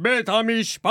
בית המשפט!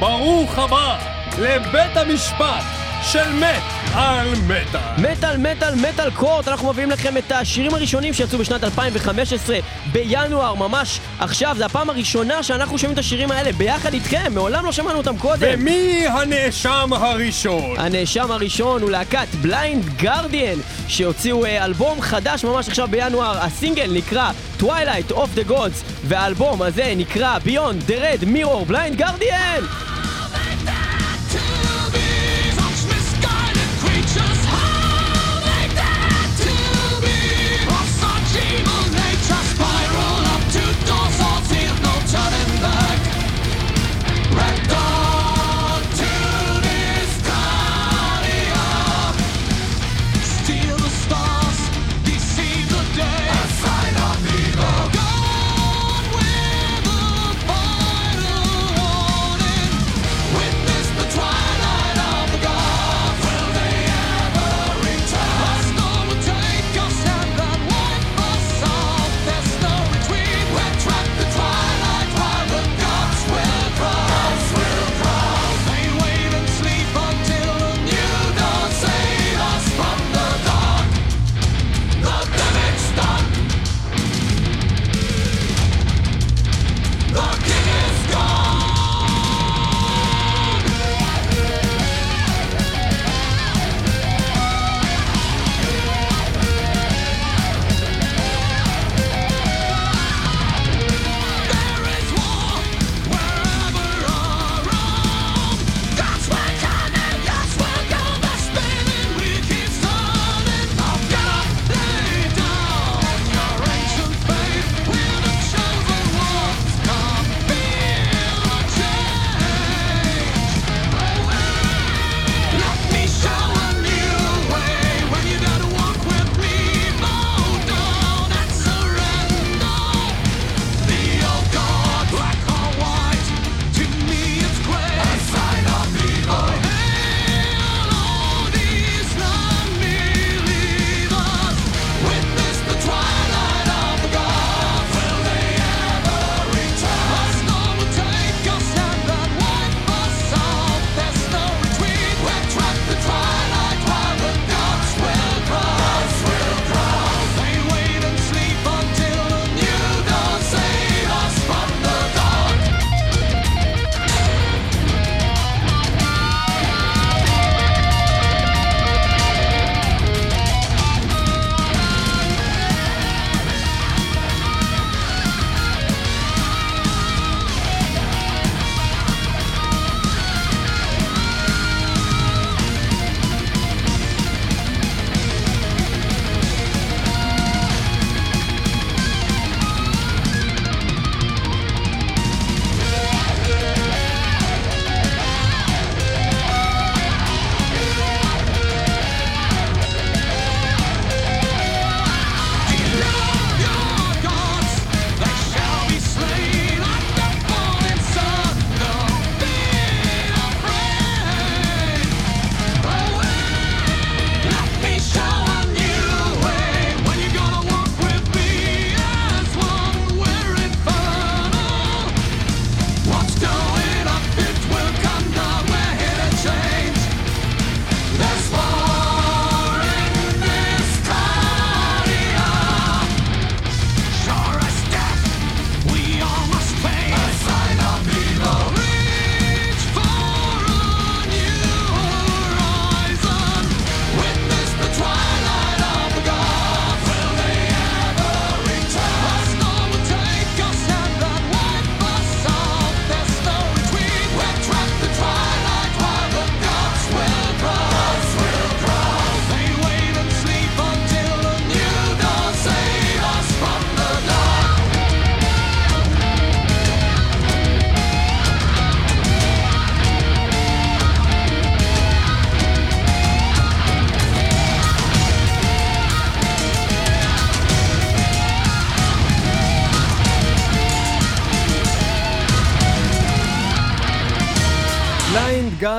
ברוך הבא לבית המשפט של מת על מטאל. מטאל, מטאל, מטאל קורט, אנחנו מביאים לכם את השירים הראשונים שיצאו בשנת 2015 בינואר, ממש עכשיו, זו הפעם הראשונה שאנחנו שומעים את השירים האלה ביחד איתכם, מעולם לא שמענו אותם קודם. ומי הנאשם הראשון? הנאשם הראשון הוא להקת בליינד גרדיאן, שהוציאו אה, אלבום חדש ממש עכשיו בינואר, הסינגל נקרא Twilight of the Gods, והאלבום הזה נקרא Beyond the Red Mirror Blind Guardian!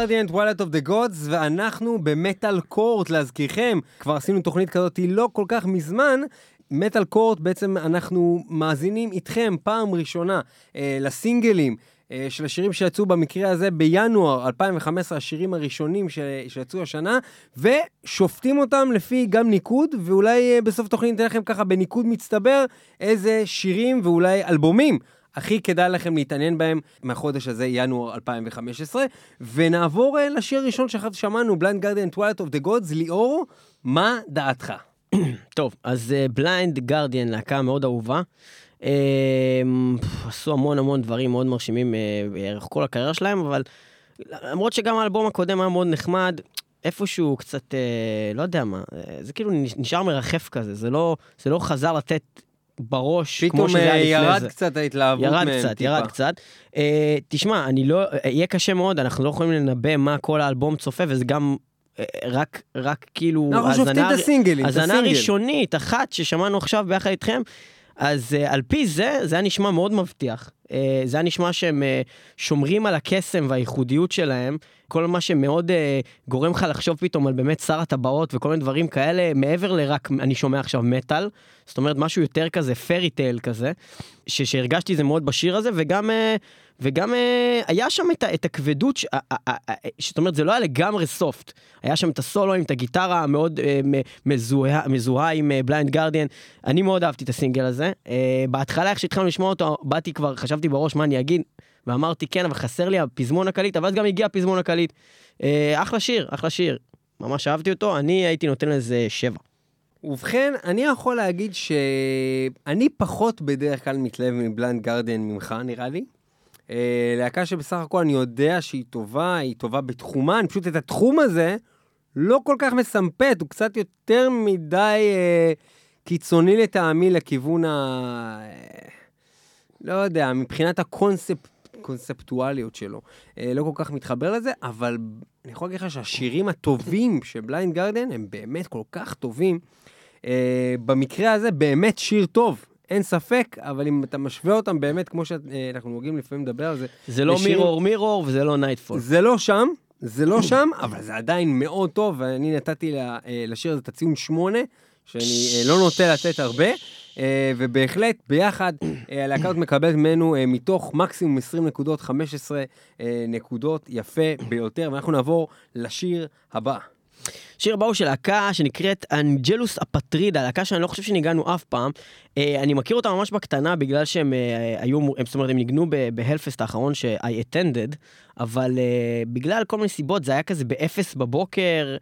Guardian Twilight of the Gods, ואנחנו ב Metal Court, להזכירכם, כבר עשינו תוכנית כזאת לא כל כך מזמן, Metal Court, בעצם אנחנו מאזינים איתכם פעם ראשונה אה, לסינגלים. אה, של השירים שיצאו במקרה הזה בינואר 2015, השירים הראשונים ש... שיצאו השנה, ושופטים אותם לפי גם ניקוד, ואולי אה, בסוף תוכנית ניתן לכם ככה בניקוד מצטבר איזה שירים ואולי אלבומים הכי כדאי לכם להתעניין בהם מהחודש הזה, ינואר 2015. ונעבור אה, לשיר הראשון שאחר שמענו, Blind Guardian Twilight of the Gods, ליאור, מה דעתך? טוב, אז Blind אה, Guardian, להקה מאוד אהובה. אה, עשו המון המון דברים מאוד מרשימים בערך כל הקריירה שלהם, אבל למרות שגם האלבום הקודם היה מאוד נחמד, איפשהו קצת, אה, לא יודע מה, אה, זה כאילו נשאר מרחף כזה, זה לא, זה לא חזר לתת בראש כמו שזה היה לפני פתאום זה. ירד קצת ההתלהבות ירד מהם קצת, טיפה. ירד קצת. Uh, תשמע, אני לא, uh, יהיה קשה מאוד, אנחנו לא יכולים לנבא מה כל האלבום צופה, וזה גם uh, רק, רק כאילו... אנחנו שופטים את הסינגלים, את האזנה הסינגל. ראשונית, אחת ששמענו עכשיו ביחד איתכם, אז uh, על פי זה, זה היה נשמע מאוד מבטיח. Uh, זה היה נשמע שהם uh, שומרים על הקסם והייחודיות שלהם, כל מה שמאוד uh, גורם לך לחשוב פתאום על באמת שר הטבעות וכל מיני דברים כאלה, מעבר לרק, אני שומע עכשיו מטאל, זאת אומרת משהו יותר כזה, fairy tale כזה, שהרגשתי זה מאוד בשיר הזה, וגם, אה, וגם אה, היה שם את, את הכבדות, אה, אה, אה, אה, זאת אומרת זה לא היה לגמרי soft, היה שם את הסולואים, את הגיטרה המאוד אה, מזוהה, עם Blind Guardian, אני מאוד אהבתי את הסינגל הזה, אה, בהתחלה איך שהתחלנו לשמוע אותו, באתי כבר, חשבתי בראש מה אני אגיד, ואמרתי כן, אבל חסר לי הפזמון הקליט, אבל אז גם הגיע הפזמון הקליט. אה, אחלה שיר, אחלה שיר, ממש אהבתי אותו, אני הייתי נותן לזה שבע. ובכן, אני יכול להגיד שאני פחות בדרך כלל מתלהב מבלנד גרדן ממך, נראה לי. אה, להקה שבסך הכל אני יודע שהיא טובה, היא טובה בתחומה, אני פשוט את התחום הזה לא כל כך מסמפת, הוא קצת יותר מדי אה, קיצוני לטעמי לכיוון ה... אה, לא יודע, מבחינת הקונספט, קונספטואליות שלו. אה, לא כל כך מתחבר לזה, אבל אני יכול להגיד לך שהשירים הטובים של Blind Guardian הם באמת כל כך טובים. אה, במקרה הזה באמת שיר טוב, אין ספק, אבל אם אתה משווה אותם באמת, כמו שאנחנו נוהגים לפעמים לדבר על זה, זה לא לשיר- Mirror Mirror וזה לא Nightfall. זה לא שם, זה לא שם, אבל זה עדיין מאוד טוב, ואני נתתי אה, לשיר הזה את הציון שמונה, שאני אה, לא נוטה לתת הרבה, אה, ובהחלט, ביחד, אה, הלהקה הזאת מקבלת ממנו אה, מתוך מקסימום 20 נקודות, 15 אה, נקודות, יפה ביותר, ואנחנו נעבור לשיר הבא. שיר הבא הוא של להקה שנקראת Angelus Apatrida, להקה שאני לא חושב שניגענו אף פעם. אה, אני מכיר אותה ממש בקטנה בגלל שהם אה, היו, זאת אומרת, הם ניגנו ב Hellfest האחרון ש-I attended, אבל אה, בגלל כל מיני סיבות זה היה כזה באפס בבוקר.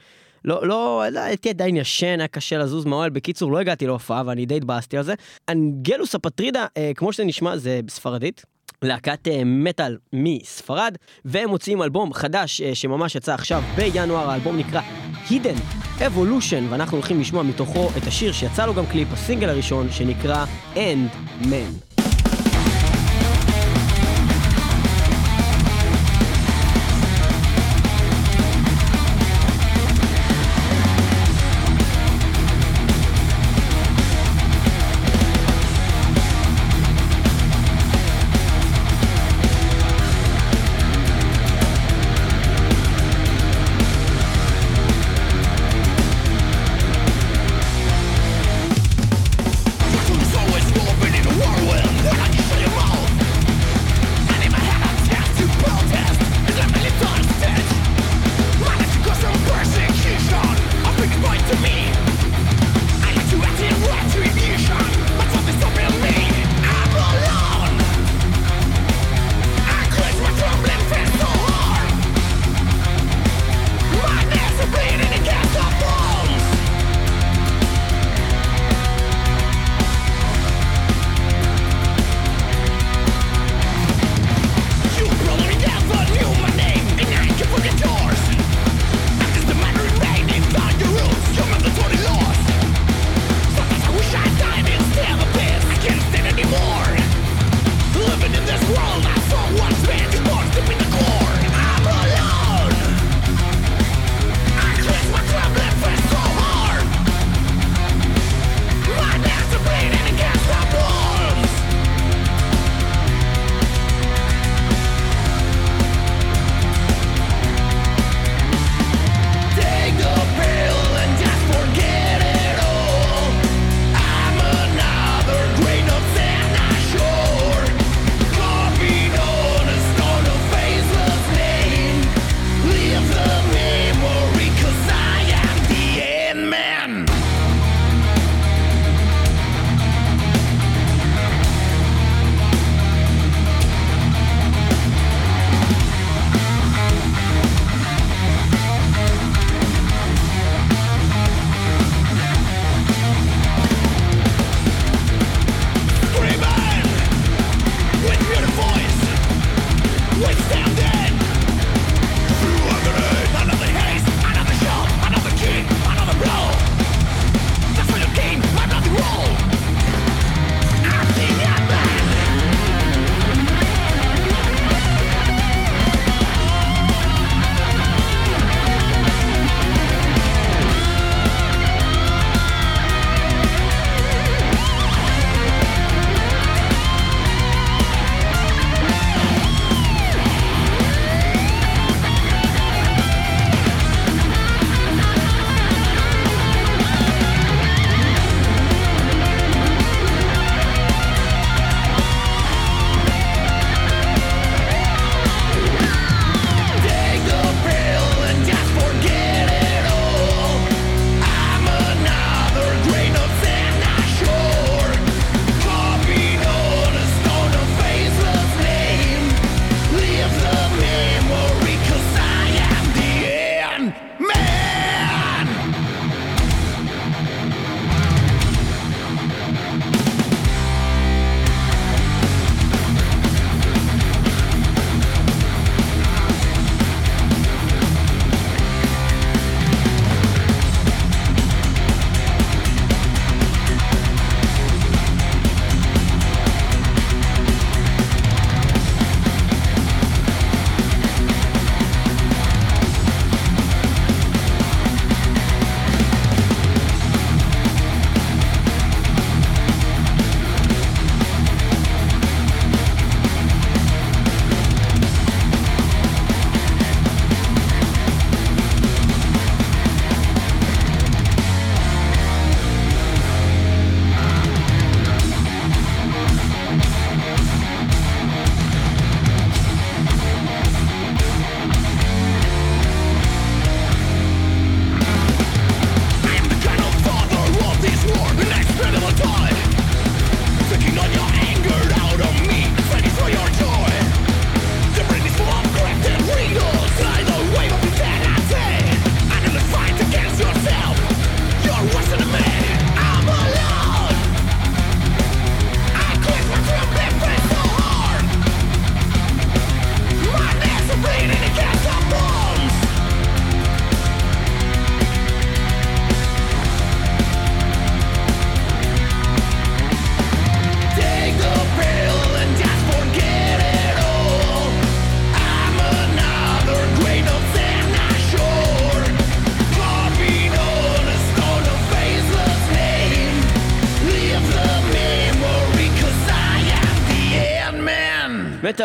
לא, לא, לא, הייתי עדיין ישן, היה קשה לזוז מהאוהל. בקיצור, לא הגעתי להופעה ואני די התבאסתי על זה. אנגלוס אפטרידה, אה, כמו שזה נשמע, זה בספרדית. להקת אה, מטאל מספרד, והם מוציאים אלבום חדש אה, שממש יצא עכשיו בינואר, האלבום נקרא Hidden Evolution, ואנחנו הולכים לשמוע מתוכו את השיר שיצא לו גם קליפ, הסינגל הראשון, שנקרא End Man.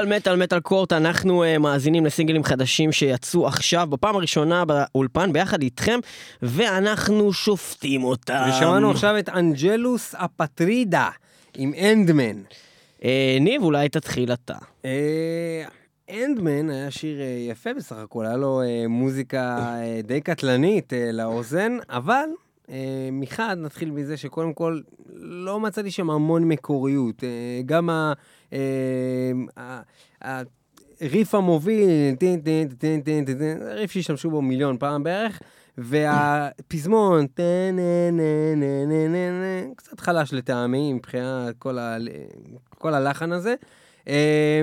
מטאל מטאל מטאל קורט, אנחנו uh, מאזינים לסינגלים חדשים שיצאו עכשיו בפעם הראשונה באולפן ביחד איתכם, ואנחנו שופטים אותם. ושמענו עכשיו את אנג'לוס אפטרידה עם אנדמן. Uh, ניב, אולי תתחיל אתה. אנדמן uh, היה שיר uh, יפה בסך הכל, היה לו uh, מוזיקה uh, די קטלנית uh, לאוזן, אבל uh, מחד נתחיל מזה שקודם כל לא מצאתי שם המון מקוריות. Uh, גם. הריף המוביל, ריף שהשתמשו בו מיליון פעם בערך, והפזמון, קצת חלש לטעמי מבחינת כל הלחן הזה.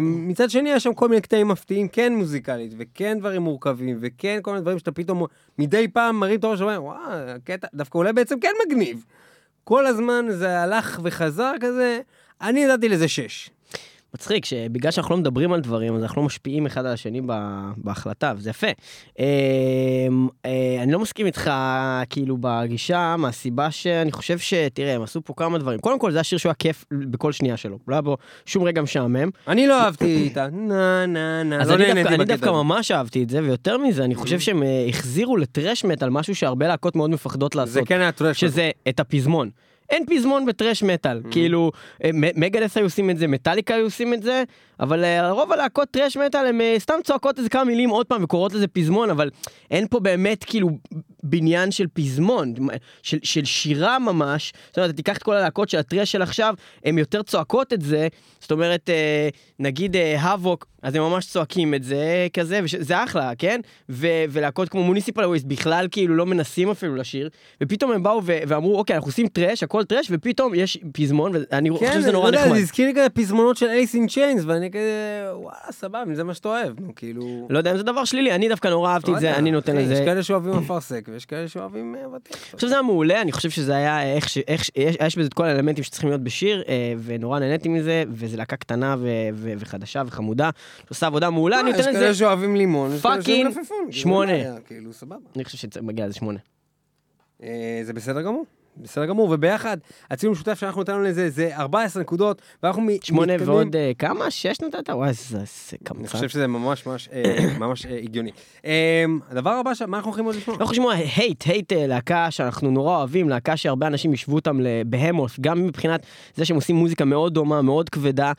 מצד שני, יש שם כל מיני קטעים מפתיעים, כן מוזיקלית, וכן דברים מורכבים, וכן כל מיני דברים שאתה פתאום מדי פעם מרים את הראש ואומר, וואו, הקטע דווקא אולי בעצם כן מגניב. כל הזמן זה הלך וחזר כזה, אני נתתי לזה שש. מצחיק שבגלל שאנחנו לא מדברים על דברים אז אנחנו לא משפיעים אחד על השני בהחלטה וזה יפה. אמ, אה, אני לא מסכים איתך כאילו בגישה מהסיבה שאני חושב שתראה הם עשו פה כמה דברים קודם כל זה השיר שהוא היה כיף בכל שנייה שלו לא היה בו שום רגע משעמם. אני לא אהבתי את ה... נה נה נה. אז אני דווקא ממש אהבתי את זה ויותר מזה אני חושב שהם אה, החזירו לטרש מטאל משהו שהרבה להקות מאוד מפחדות לעשות. זה כן היה טרש. שזה את הפזמון. אין פזמון בטרש מטאל, mm-hmm. כאילו אה, מגדס היו עושים את זה, מטאליקה היו עושים את זה, אבל אה, רוב הלהקות טרש מטאל הם אה, סתם צועקות איזה כמה מילים עוד פעם וקוראות לזה פזמון, אבל אין פה באמת כאילו בניין של פזמון, של, של שירה ממש. זאת אומרת, אתה תיקח את כל הלהקות של הטרש של עכשיו, הן יותר צועקות את זה. זאת אומרת, אה, נגיד האבוק, אז הם ממש צועקים את זה כזה, וזה אחלה, כן? ו- ולהקות כמו מוניסיפל וויסט בכלל כאילו לא מנסים אפילו לשיר, ופתאום הם באו ו- ואמרו, אוקיי, אנחנו עושים thrash, הכל thrash, ופתאום יש פזמון, ואני כן, חושב שזה נורא נחמד. כן, זה הזכיר לי כזה פזמונות של Alice in Chains, ואני כזה, וואלה, סבבה, אם זה מה שאתה אוהב, נו, כאילו... לא יודע אם זה דבר שלילי, אני דווקא נורא אהבתי את זה, יודע, אני נותן לזה... יש כאלה שאוהבים אפרסק, ויש כאלה שאוהבים אה, ותיק. אני חושב שזה היה מעולה, אני חושב שזה היה איך ש... איך ש... יש, יש בזה את כל האלמנטים שצריכים להיות בשיר, אה, ונורא נהניתי מזה, וזו להקה קטנה ו... ו... וחדשה וחמודה, שעושה עבודה מעולה, אני יש נותן כאלה לזה... שאוהבים לימון, יש כאלה שאוהבים פאקינג מלפפון, כאילו, שמונה. בעיה, כאילו, סבבה. אני חושב שמגיע לזה שמונה. אה, זה בסדר גמור. בסדר גמור, וביחד, הציון המשותף שאנחנו נתנו לזה זה 14 נקודות, ואנחנו מ- שמונה מתקדמים- ועוד אה, כמה? שש נתת? וואי, זה זה אני קמצן. חושב שזה ממש ממש אה, אה, הגיוני. אה, הדבר הבא, מה אנחנו הולכים עוד לשמוע? אנחנו יכולים לשמוע הייט, הייט להקה שאנחנו נורא אוהבים, להקה שהרבה אנשים ישבו אותם לבהמוס, גם מבחינת זה שהם עושים מוזיקה מאוד דומה, מאוד כבדה,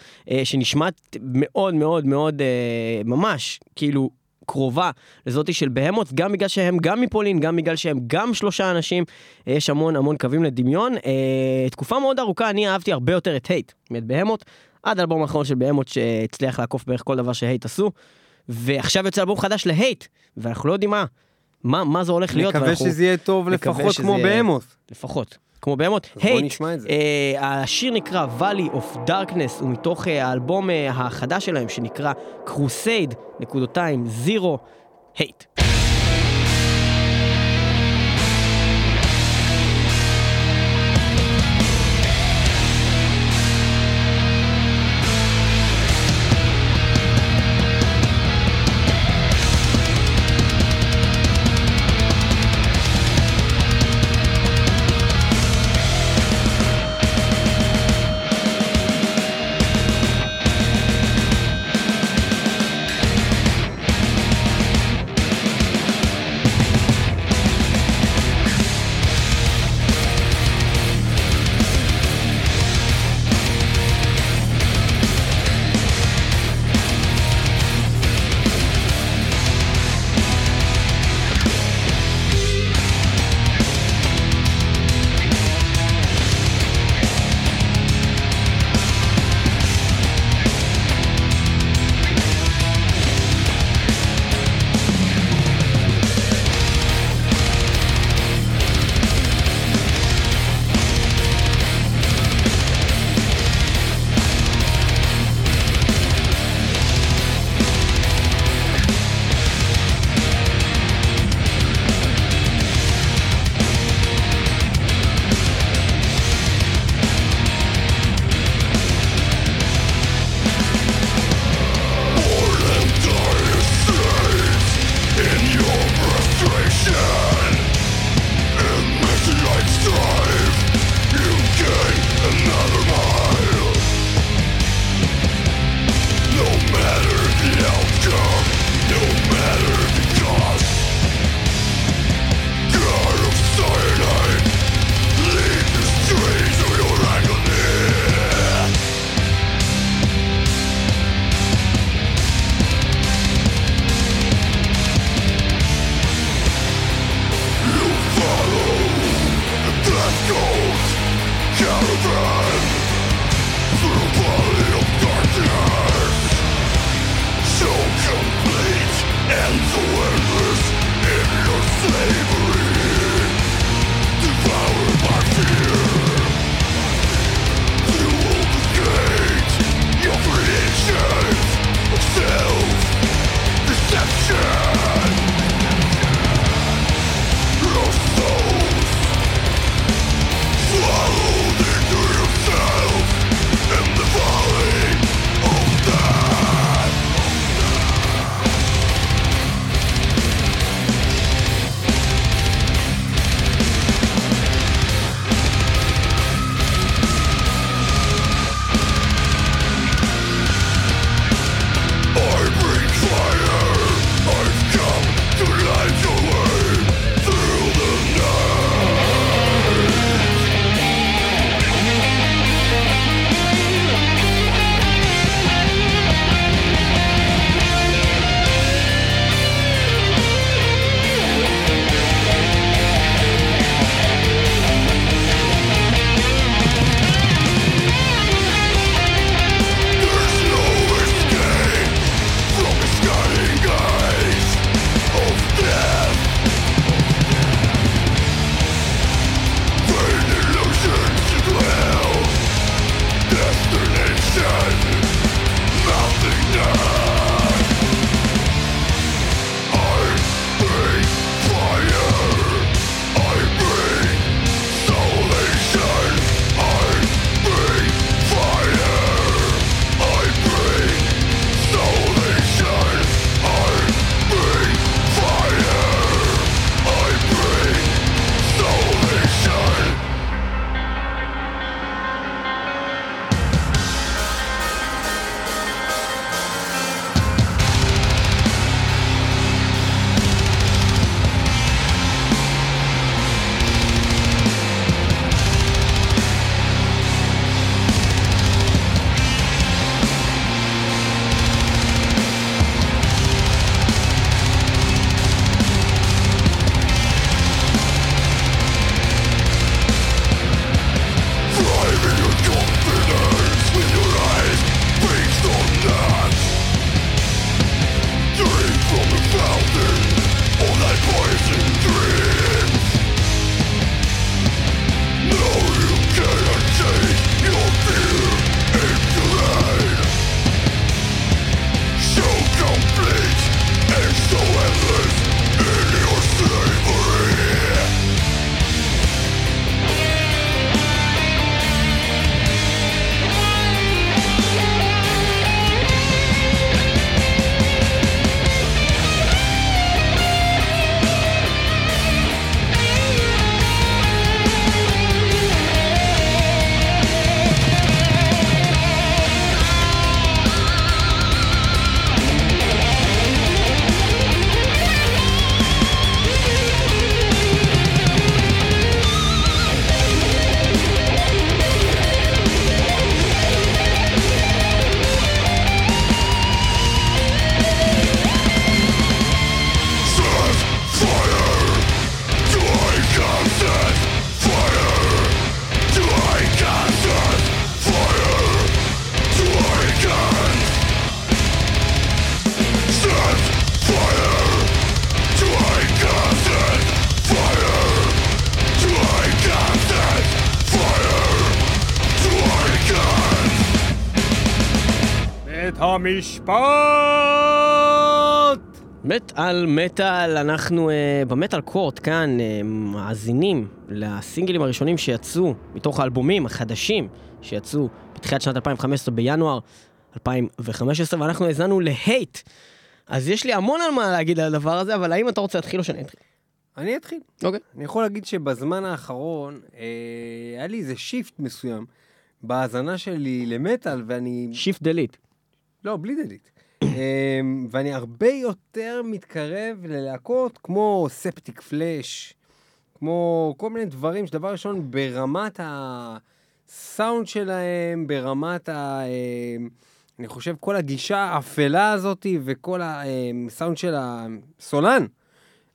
שנשמעת מאוד מאוד מאוד ממש, כאילו, קרובה לזאתי של בהמוס, גם בגלל שהם גם מפולין, גם בגלל שהם גם שלושה אנשים, יש המון המון קווים לדמיון. אה, תקופה מאוד ארוכה, אני אהבתי הרבה יותר את הייט מאת בהמוס, עד האלבום האחרון של בהמוס שהצליח לעקוף בערך כל דבר שהייט עשו. ועכשיו יוצא אלבום חדש להייט, ואנחנו לא יודעים מה, מה, מה זה הולך להיות. נקווה ואנחנו- שזה יהיה טוב לפחות כמו יהיה- בהמוס. לפחות. כמו בהמות. הייט. אה, השיר נקרא Valley of Darkness, הוא מתוך אה, האלבום אה, החדש שלהם שנקרא Crusade, נקודותיים, זירו, הייט. המשפט! מטאל מטאל, אנחנו uh, במטאל קורט כאן uh, מאזינים לסינגלים הראשונים שיצאו מתוך האלבומים החדשים שיצאו בתחילת שנת 2015 בינואר 2015 ואנחנו האזנו להייט. אז יש לי המון על מה להגיד על הדבר הזה, אבל האם אתה רוצה להתחיל או שאני אתחיל? אני אתחיל. אוקיי. אני יכול להגיד שבזמן האחרון אה, היה לי איזה שיפט מסוים בהאזנה שלי למטאל, ואני... shift delete. לא, בלי delete. אה, ואני הרבה יותר מתקרב ללהקות כמו Septicflesh, כמו כל מיני דברים שדבר ראשון, ברמת הסאונד שלהם, ברמת ה... אה, אני חושב כל הגישה האפלה הזאת וכל הסאונד של הסולן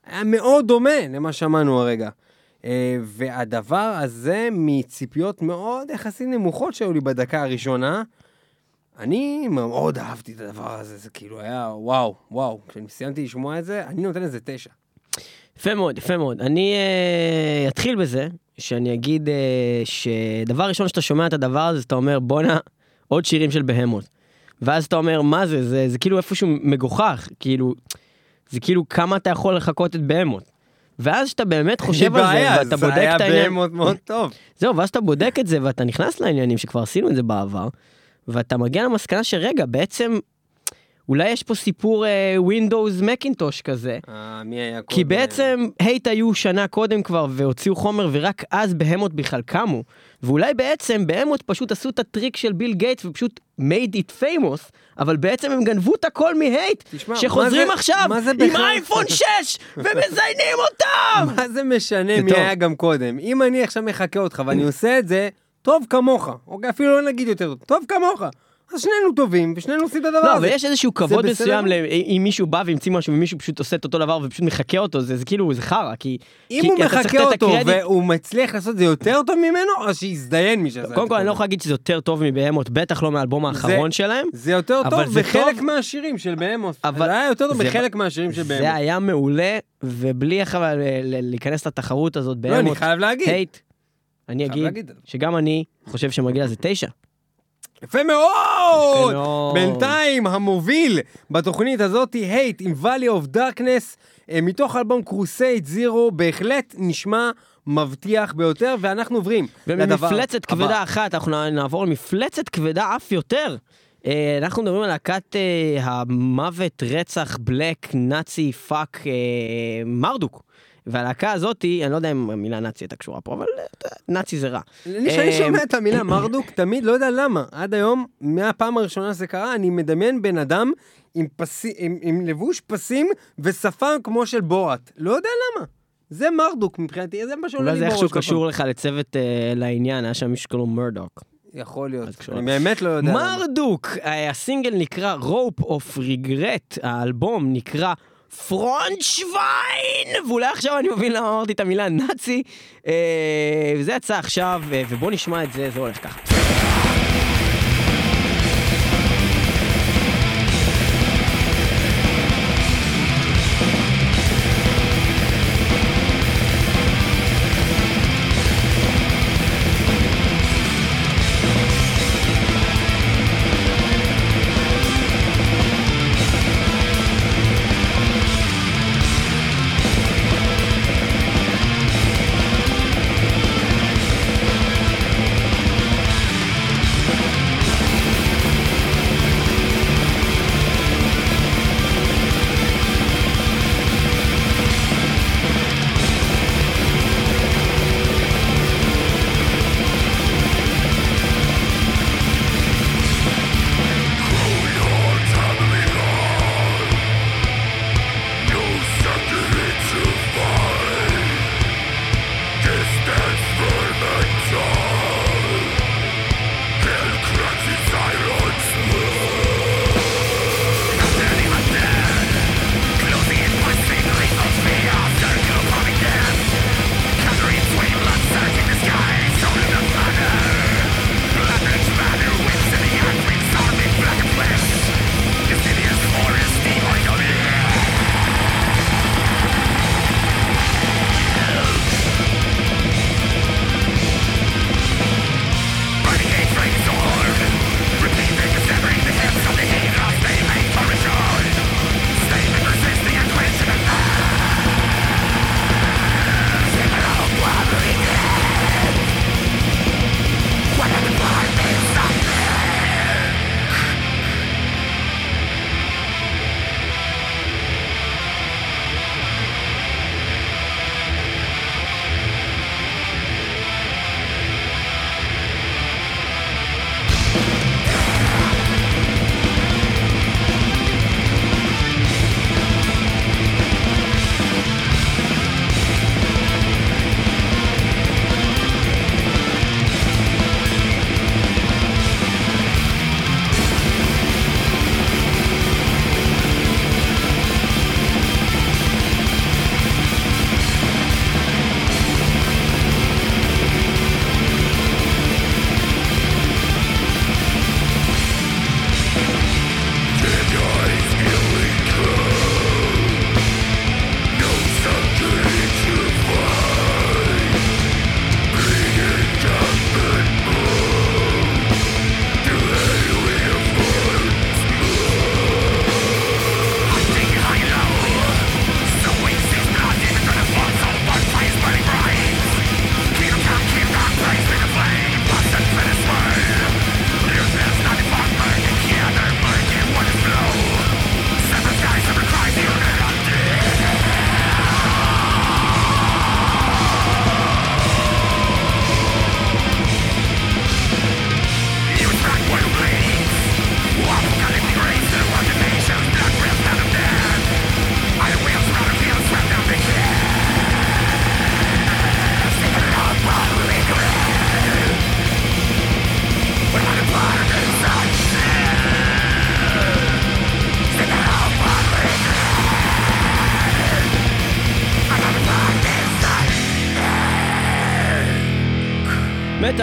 היה מאוד דומה למה שמענו הרגע. אה, והדבר הזה מציפיות מאוד יחסית נמוכות שהיו לי בדקה הראשונה, אני מאוד אהבתי את הדבר הזה, זה כאילו היה וואו, וואו. כשאני סיימתי לשמוע את זה, אני נותן לזה תשע. יפה מאוד, יפה מאוד. אני אה, אתחיל בזה, שאני אגיד אה, שדבר ראשון שאתה שומע את הדבר הזה, אתה אומר, בואנה, עוד שירים של בהמות. ואז אתה אומר, מה זה? זה, זה כאילו איפשהו מגוחך, כאילו, זה כאילו כמה אתה יכול לחקות את Behemoth. ואז שאתה באמת חושב על זה, ואתה בודק את זה היה העניין... Behemoth מאוד טוב. זהו, ואז אתה בודק את זה ואתה נכנס לעניינים שכבר עשינו את זה בעבר, ואתה מגיע למסקנה שרגע, בעצם אולי יש פה סיפור ווינדוס אה, מקינטוש כזה, אה, מי היה כי קודם? בעצם Hate היו שנה קודם כבר והוציאו חומר ורק אז Behemoth בכלל קמו, ואולי בעצם Behemoth פשוט עשו את הטריק של ביל גייטס ופשוט made it famous, אבל בעצם הם גנבו את הכל מהייט, שחוזרים מה זה- עכשיו מה זה עם בכלל? אייפון 6 ומזיינים אותם! מה זה משנה מי טוב. היה גם קודם? אם אני עכשיו מחקה אותך ואני עושה את זה, טוב כמוך. אוקיי, אפילו לא נגיד יותר טוב, טוב כמוך. אז שנינו טובים, ושנינו עושים את הדבר לא, הזה. אבל יש איזשהו כבוד מסוים. ל- אם מישהו בא והמציא משהו ומישהו פשוט עושה את אותו דבר ופשוט מחקה אותו, זה זה כאילו, זה חרא, כי... אם כי הוא מחקה אותו הקרדיט- והוא מצליח לעשות את זה יותר טוב ממנו, אז שיזדיין מי שעשה את זה. קודם כל, אני לא. יכול להגיד שזה יותר טוב מבהמות, בטח לא מהאלבום האחרון שלהם. זה יותר טוב זה בחלק טוב. מהשירים של בהמוס. אבל- זה היה יותר טוב זה- בחלק מהשירים של זה בהמוס. היה מעולה, ובלי להיכנס לתחרות הזאת לא, אני בהמות, חייב להגיד. אני אגיד להגיד. שגם אני חושב שמגיע לזה תשע. יפה מאוד! בינתיים המוביל בתוכנית הזאת, הייט עם Valley of Darkness, אה, מתוך אלבום קרוסייד זירו, בהחלט נשמע מבטיח ביותר, ואנחנו עוברים לדבר וממפלצת הבא. כבדה אחת, אנחנו נעבור למפלצת כבדה אף יותר. אה, אנחנו מדברים על להקת אה, המוות, רצח, black, נאצי, fuck, Marduk. והלהקה הזאתי, אני לא יודע אם המילה נאצי הייתה קשורה פה, אבל אה, נאצי זה רע. אני כשאני אה, שומע את המילה Marduk, תמיד לא יודע למה. עד היום, מהפעם הראשונה שזה קרה, אני מדמיין בן אדם עם, פסי, עם, עם לבוש פסים ושפם כמו של בוראט. לא יודע למה. זה Marduk מבחינתי, זה מה שעולה אולי לי זה בראש. איכשהו כל פעם. קשור לך לצוות אה, לעניין, היה שם מישהו שקוראים מרדוק. יכול להיות. אני באמת לא יודע. מרדוק! אה, הסינגל נקרא Rope of Regret, האלבום נקרא פרונטשוויין! ואולי עכשיו אני מבין למה אמרתי את המילה נאצי. אה, וזה יצא עכשיו, אה, ובוא נשמע את זה, זה הולך ככה.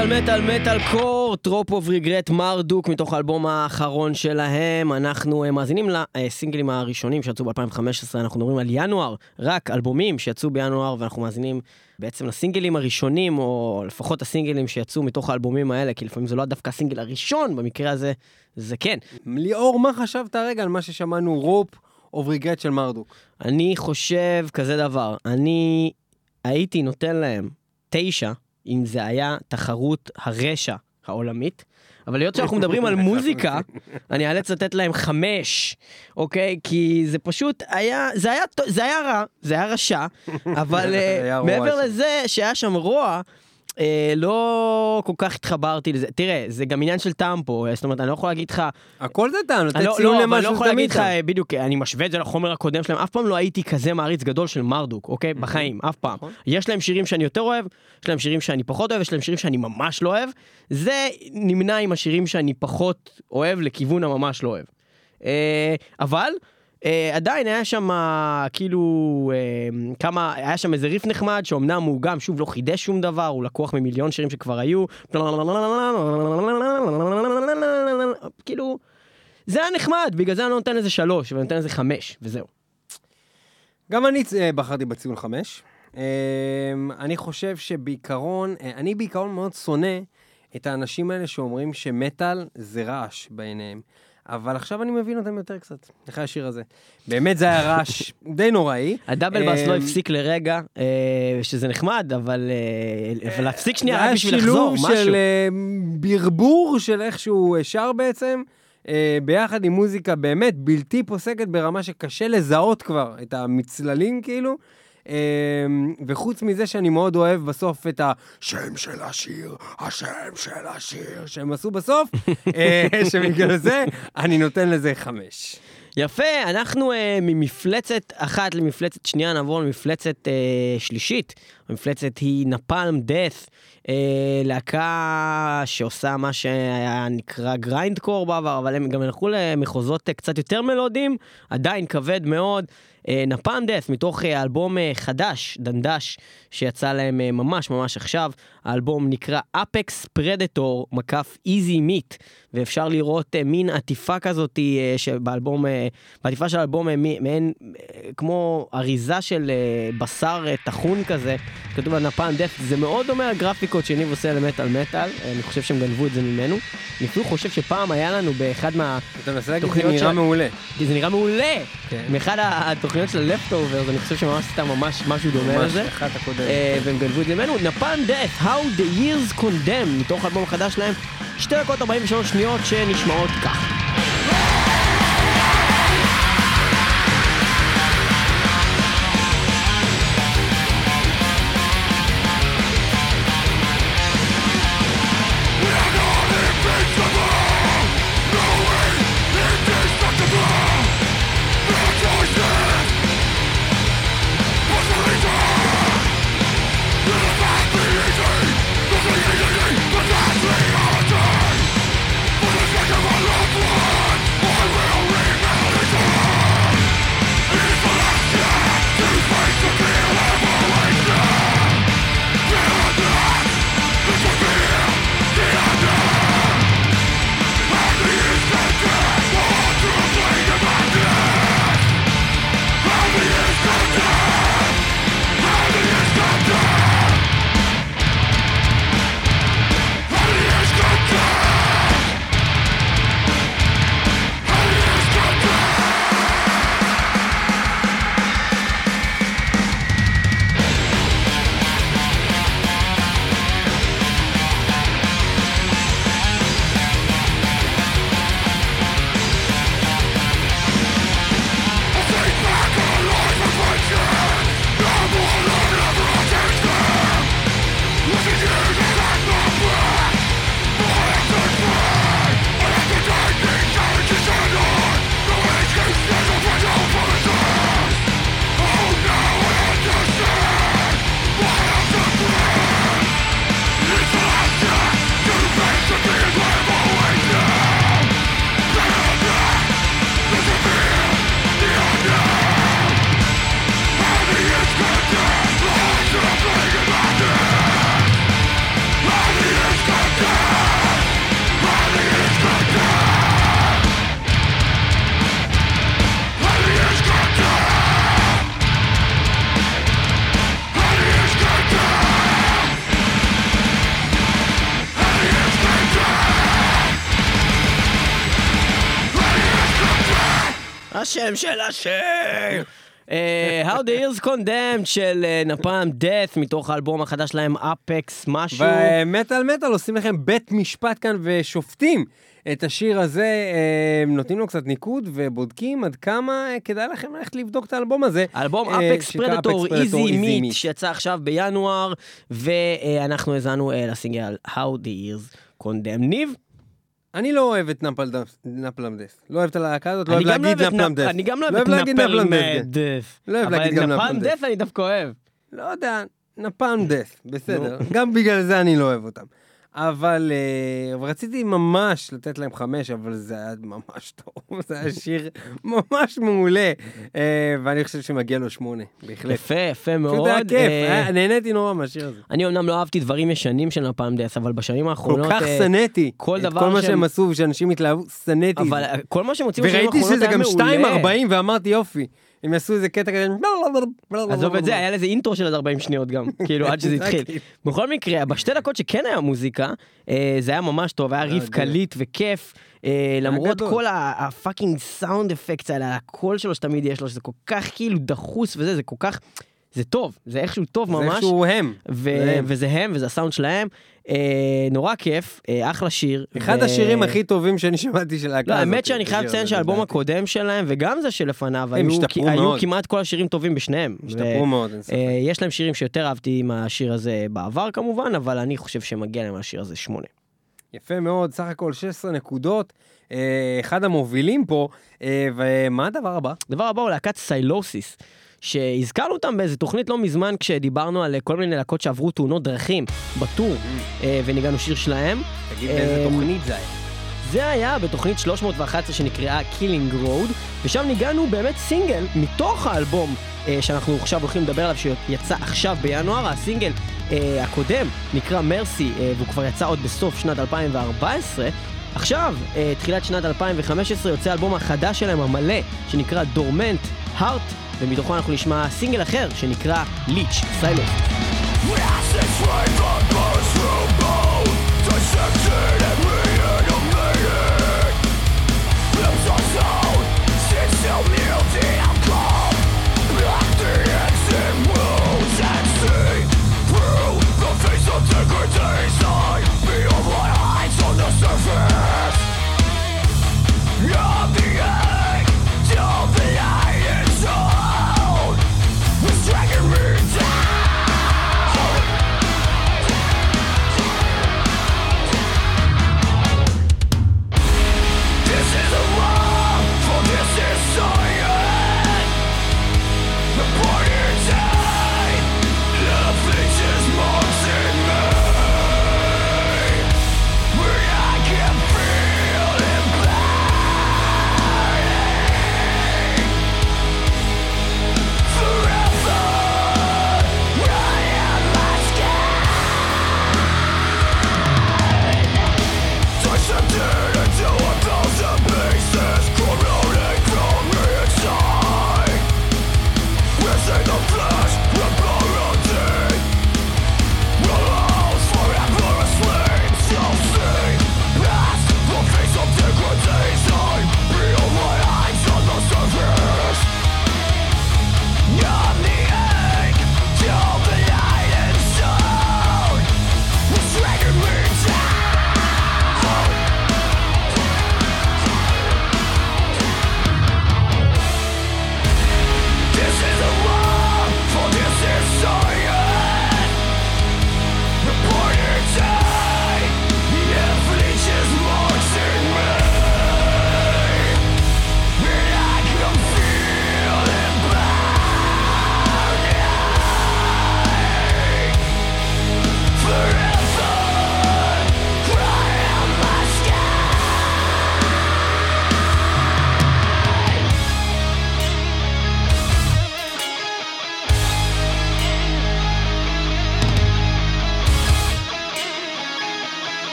מטאל מטאל מטאל קור, טרופ אוף ריגרט מרדוק מתוך האלבום האחרון שלהם. אנחנו אה, מאזינים לסינגלים הראשונים שיצאו ב-2015, אנחנו מדברים על ינואר, רק אלבומים שיצאו בינואר, ואנחנו מאזינים בעצם לסינגלים הראשונים, או לפחות הסינגלים שיצאו מתוך האלבומים האלה, כי לפעמים זה לא דווקא הסינגל הראשון, במקרה הזה זה כן. ליאור, מה חשבת הרגע על מה ששמענו Rope of Regret של מרדוק? אני חושב כזה דבר, אני הייתי נותן להם תשע. אם זה היה תחרות הרשע העולמית. אבל היות שאנחנו מדברים על מוזיקה, אני אאלץ לתת להם חמש, אוקיי? כי זה פשוט היה, זה היה, זה היה רע, זה היה רשע, אבל אה, מעבר לזה שהיה שם רוע, אה, לא כל כך התחברתי לזה. תראה, זה גם עניין של טעם פה, זאת אומרת, אני לא יכול להגיד לך... הכל זה טעם, לתת לא, ציון לא, אני לא יכול להגיד לך, טעם. בדיוק, אני משווה את זה לחומר הקודם שלהם, אף פעם לא הייתי כזה מעריץ גדול של מרדוק, אוקיי? בחיים, אף פעם. נכון. יש להם שירים שאני יותר אוהב, יש להם שירים שאני פחות אוהב, יש להם שירים שאני ממש לא אוהב. זה נמנע עם השירים שאני פחות אוהב לכיוון הממש לא אוהב. אה, אבל... Uh, עדיין היה שם uh, כאילו uh, כמה, היה שם איזה ריף נחמד שאומנם הוא גם שוב לא חידש שום דבר, הוא לקוח ממיליון שירים שכבר היו, כאילו, זה היה נחמד, בגלל זה אני לא נותן לזה שלוש, ואני נותן לזה חמש, וזהו. גם אני אה, בחרתי בציון חמש. אה, אני חושב שבעיקרון, אה, אני בעיקרון מאוד שונא את האנשים האלה שאומרים שמטאל זה רעש בעיניהם. אבל עכשיו אני מבין אותם יותר קצת, אחרי השיר הזה. באמת זה היה רעש די נוראי. הדאבל באס לא אה, הפסיק לרגע, אה, שזה נחמד, אבל אה, להפסיק זה שנייה היה רק בשביל לחזור, שילוב משהו. של אה, ברבור של איך שהוא שר בעצם, ביחד עם מוזיקה באמת בלתי פוסקת ברמה שקשה לזהות כבר את המצללים כאילו. אה, וחוץ מזה שאני מאוד אוהב בסוף את השם של השיר, השם של השיר שהם עשו בסוף, אה, שבגלל זה אני נותן לזה חמש. יפה, אנחנו אה, ממפלצת אחת למפלצת שנייה נעבור למפלצת אה, שלישית. המפלצת היא נפלם דאט, אה, להקה שעושה מה שהיה נקרא גריינד קור בעבר, אבל הם גם הלכו למחוזות קצת יותר מלודיים, עדיין כבד מאוד. אה, Napalm Death מתוך אה, אלבום אה, חדש, דנדש, שיצא להם ממש ממש עכשיו. האלבום נקרא Apex Predator, מקף Easy Meat, ואפשר לראות מין עטיפה כזאת שבאלבום, בעטיפה של האלבום מעין כמו אריזה של בשר טחון כזה, כתוב על נפן דף, זה מאוד דומה לגרפיקות שניב עושה למטאל מטאל, אני חושב שהם גנבו את זה ממנו. אני אפילו חושב שפעם היה לנו באחד מה... אתה מנסה להגיד תוכניות נראה של- מעולה. זה נראה מעולה! כן. מאחד התוכניות של לפטוברס, אני חושב שממש עשתה ממש משהו דומה ממש לזה. אחת הקודמת. אה, והם גנבו את זה ממנו. נפן death, How the years condemn, מתוך האלבום החדש שלהם, 2 דקות 43 שניות שנשמעות כך. השם של השיר! אה, How the Ears Condemned של אה, נפאם death מתוך האלבום החדש שלהם אפקס משהו. ומטאל מטאל עושים לכם בית משפט כאן ושופטים את השיר הזה, אה, נותנים לו קצת ניקוד ובודקים עד כמה כדאי לכם ללכת לבדוק את האלבום הזה. אלבום אפקס פרדטור איזי Easy מיט. שיצא עכשיו בינואר ואנחנו האזנו לסינגל How the Ears Condemned. ניב? אני לא אוהב את נפל דף- נפלם דף. לא אוהב את הלהקה הזאת, לא אוהב לא להגיד אוהב את נפלם נפ- דף. אני גם לא לא אוהב את אוהב להגיד נפלם נפלם דף. לא אוהב להגיד אבל גם נפלם נפלם דף. דף אני דווקא אוהב. לא יודע, נפלם דף, בסדר. גם בגלל זה אני לא אוהב אותם. אבל אה, אבל רציתי ממש לתת להם חמש, אבל זה היה ממש טוב, זה היה שיר ממש מעולה, אה, ואני חושב שמגיע לו שמונה, בהחלט. יפה, יפה מאוד. היה כיף, אה, נהניתי נורא מהשיר הזה. אני אמנם לא אהבתי דברים ישנים של Napalm Death, אבל בשנים כל האחרונות... כך אה, שנאתי, כל דבר כל מה שהם- עשו, שאנשים התלהבו, שנאתי. אבל זה. כל מה שהם הוציאו בשנים וראיתי האחרונות שזה היה גם מעולה. 2.40 ואמרתי יופי, הם יעשו איזה קטע כזה, עזוב את זה, היה לזה אינטרו של עד 40 שניות גם, כאילו עד שזה זה התחיל. כאילו. בכל מקרה, בשתי דקות שכן היה מוזיקה, אה, זה היה ממש טוב, היה יודע. קליט וכיף. אה, למרות. כל ה fucking sound effect האלה, הקול שלו שתמיד יש לו, שזה כל כך כאילו דחוס וזה, זה כל כך, זה טוב, זה איכשהו טוב זה ממש. איכשהו הם. ו- זה הם. וזה הם, וזה הסאונד שלהם. אה, נורא כיף, אה, אחלה שיר. אחד ו- השירים הכי טובים שאני שמעתי של להקה לא, הזאת. האמת שאני חייב השיר לציין שהאלבום. הקודם שלהם, וגם זה שלפניו, היו השתפרו היו. כמעט כל השירים טובים בשניהם. השתפרו מאוד, אין ספק. אה, יש להם שירים שיותר אהבתי מהשיר הזה בעבר כמובן, אבל אני חושב שמגיע להם השיר הזה שמונה. יפה מאוד, סך הכל 16 נקודות. אה, אחד המובילים פה, אה, ומה הדבר הבא? הדבר הבא הוא להקת סיילוסיס, שהזכרנו אותם באיזה תוכנית לא מזמן כשדיברנו על כל מיני להקות שעברו תאונות דרכים בטור, אה, וניגענו שיר שלהם. תגיד באיזה אה, תוכנית זה היה. זה היה בתוכנית 311 שנקראה Killing Road, ושם ניגענו באמת סינגל מתוך האלבום אה, שאנחנו עכשיו הולכים לדבר עליו, שיצא עכשיו בינואר. הסינגל אה, הקודם נקרא מרסי, אה, והוא כבר יצא עוד בסוף שנת 2014. עכשיו, אה, תחילת שנת 2015, יוצא האלבום החדש שלהם המלא, שנקרא דורמנט הארט, ומתוכו אנחנו נשמע סינגל אחר שנקרא ליץ' סיילוס. Dragging me down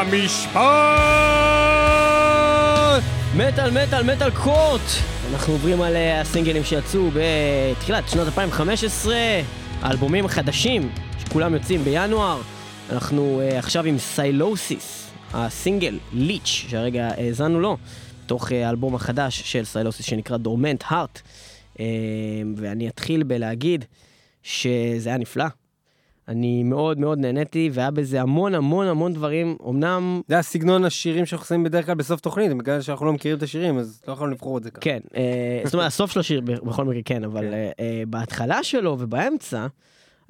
המשפט! מטאל מטאל מטאל קורט! אנחנו עוברים על אה, הסינגלים שיצאו בתחילת שנת 2015, האלבומים החדשים שכולם יוצאים בינואר. אנחנו uh, עכשיו עם סיילוסיס, הסינגל ליץ' שהרגע האזנו לו, תוך uh, האלבום החדש של סיילוסיס שנקרא דורמנט הארט. Uh, ואני אתחיל בלהגיד שזה היה נפלא. אני מאוד מאוד נהניתי, והיה בזה המון המון המון דברים, אמנם... זה הסגנון השירים שאנחנו שמים בדרך כלל בסוף תוכנית, בגלל שאנחנו לא מכירים את השירים, אז לא יכולנו לבחור את זה ככה. כן, אה, זאת אומרת, הסוף של השיר בכל מקרה כן, אבל כן. אה, אה, בהתחלה שלו ובאמצע,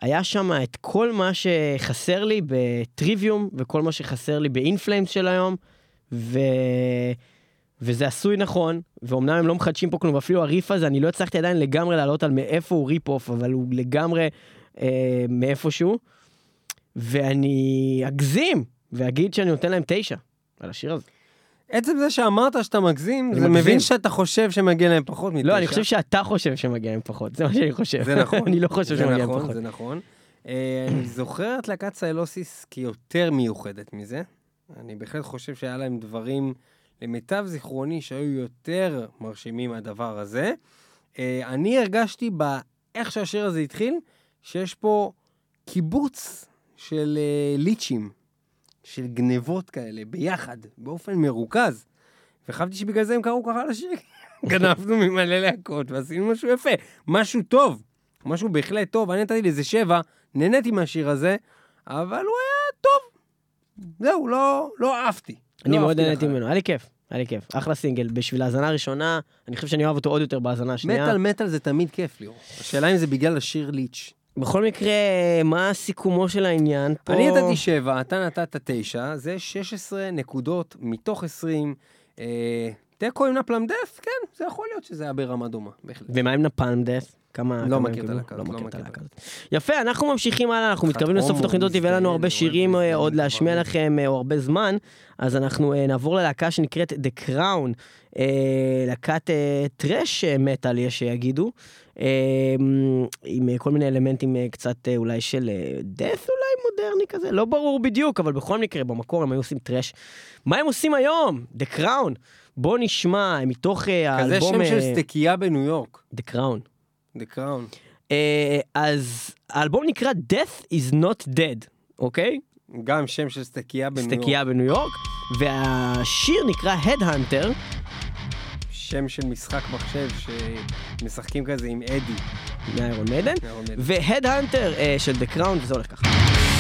היה שם את כל מה שחסר לי בטריוויום, וכל מה שחסר לי באינפלאמס של היום, ו... וזה עשוי נכון, ואומנם הם לא מחדשים פה כלום, ואפילו הריף הזה, אני לא הצלחתי עדיין לגמרי לעלות על מאיפה הוא ריפ אוף, אבל הוא לגמרי אה, מאיפשהו, ואני אגזים, ואגיד שאני נותן להם תשע על השיר הזה. עצם זה שאמרת שאתה מגזים, זה מגזים. מבין שאתה חושב שמגיע להם פחות מתשע. לא, אני חושב שאתה חושב שמגיע להם פחות, זה מה שאני חושב. זה נכון. אני לא חושב זה שמגיע להם נכון, פחות. זה נכון. אה, אני זוכר את להקת סיילוסיס כיותר מיוחדת מזה. אני בהחלט חושב שהיה להם דברים, למיטב זיכרוני, שהיו יותר מרשימים מהדבר הזה. אה, אני הרגשתי באיך שהשיר הזה התחיל, שיש פה קיבוץ של אה, ליצ'ים, של גנבות כאלה, ביחד, באופן מרוכז. וחשבתי שבגלל זה הם קראו ככה לשיר. גנבנו ממלא להקות ועשינו משהו יפה, משהו טוב, משהו בהחלט טוב. אני נתתי לזה שבע, נהניתי מהשיר הזה, אבל הוא היה טוב. זהו, לא, לא אהבתי. אני לא מאוד נהניתי. ממנו, היה לי כיף, היה לי כיף. אחלה סינגל, בשביל האזנה הראשונה, אני חושב שאני אוהב אותו עוד יותר בהאזנה השנייה. מטאל מטאל זה תמיד כיף ליאור. השאלה אם זה בגלל השיר ליץ'. בכל מקרה, מה סיכומו של העניין פה? אני נתתי שבע, אתה נתת תשע, זה 16 נקודות מתוך 20. אה, תיקו עם נפלמדף, כן, זה יכול להיות שזה היה ברמה דומה, בהחלט. ומה עם נפלם דף? כמה... לא מכיר את? הלהקה לא הזאת, מכיר לא את מכיר הלהקה הזאת. יפה, אנחנו ממשיכים הלאה, אנחנו מתקרבים לסוף התוכנית הזאת, ויהיה לנו הרבה שירים אה, עוד להשמיע. לכם אה, או הרבה זמן, אז אנחנו אה, נעבור ללהקה שנקראת The Crown, אה, להקת אה, טרש מטאל יש שיגידו, אה, עם אה, כל מיני אלמנטים אה, קצת אה, אולי של דף אולי מודרני כזה, לא ברור בדיוק, אבל בכל מקרה במקור הם היו עושים טרש. מה הם עושים היום? The Crown. בואו נשמע מתוך כזה האלבום... שם של סטקייה בניו יורק, The Crown. The Crown. אה, אז האלבום נקרא Death is not dead, אוקיי? גם שם של סטקייה בניו יורק. סטקייה בניו יורק, והשיר נקרא Headhunter, שם של משחק מחשב שמשחקים כזה עם אדי. מאיירון מיידן, מיידן. והדהנטר של The Crown, וזה הולך ככה.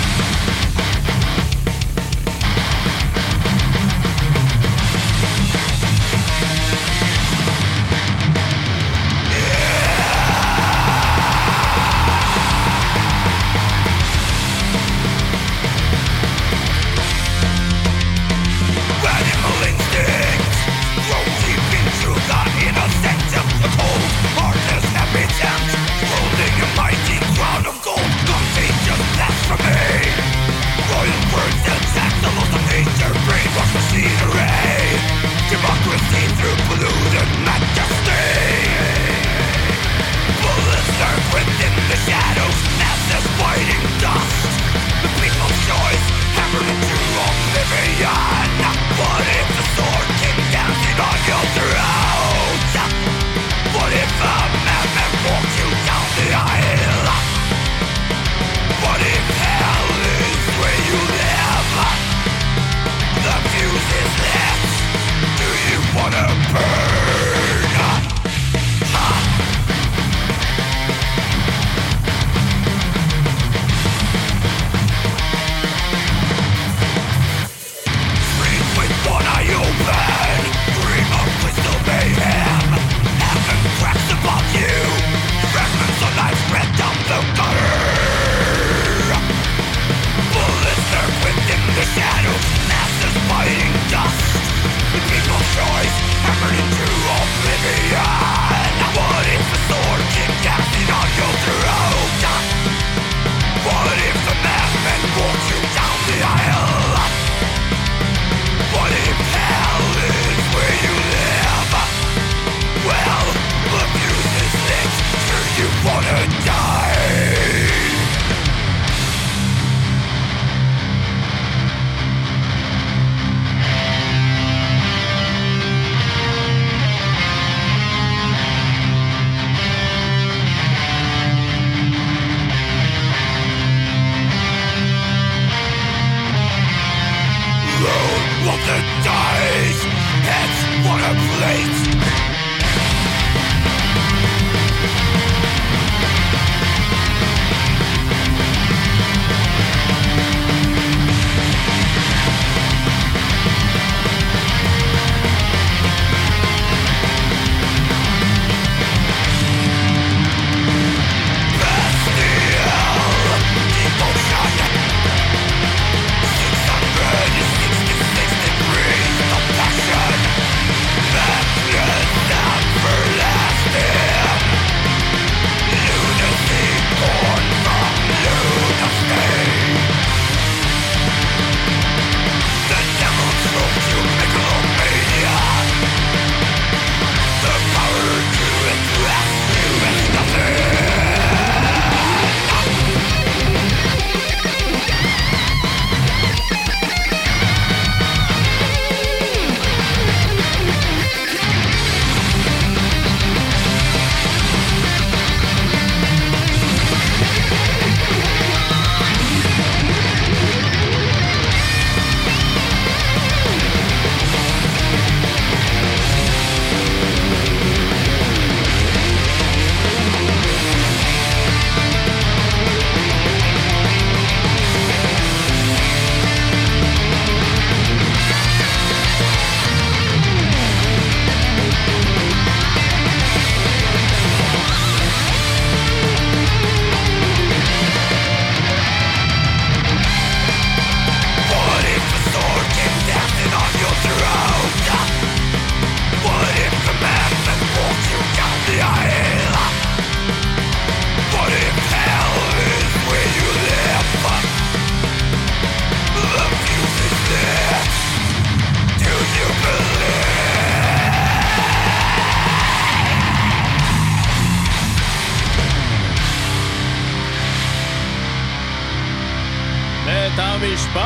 המשפט!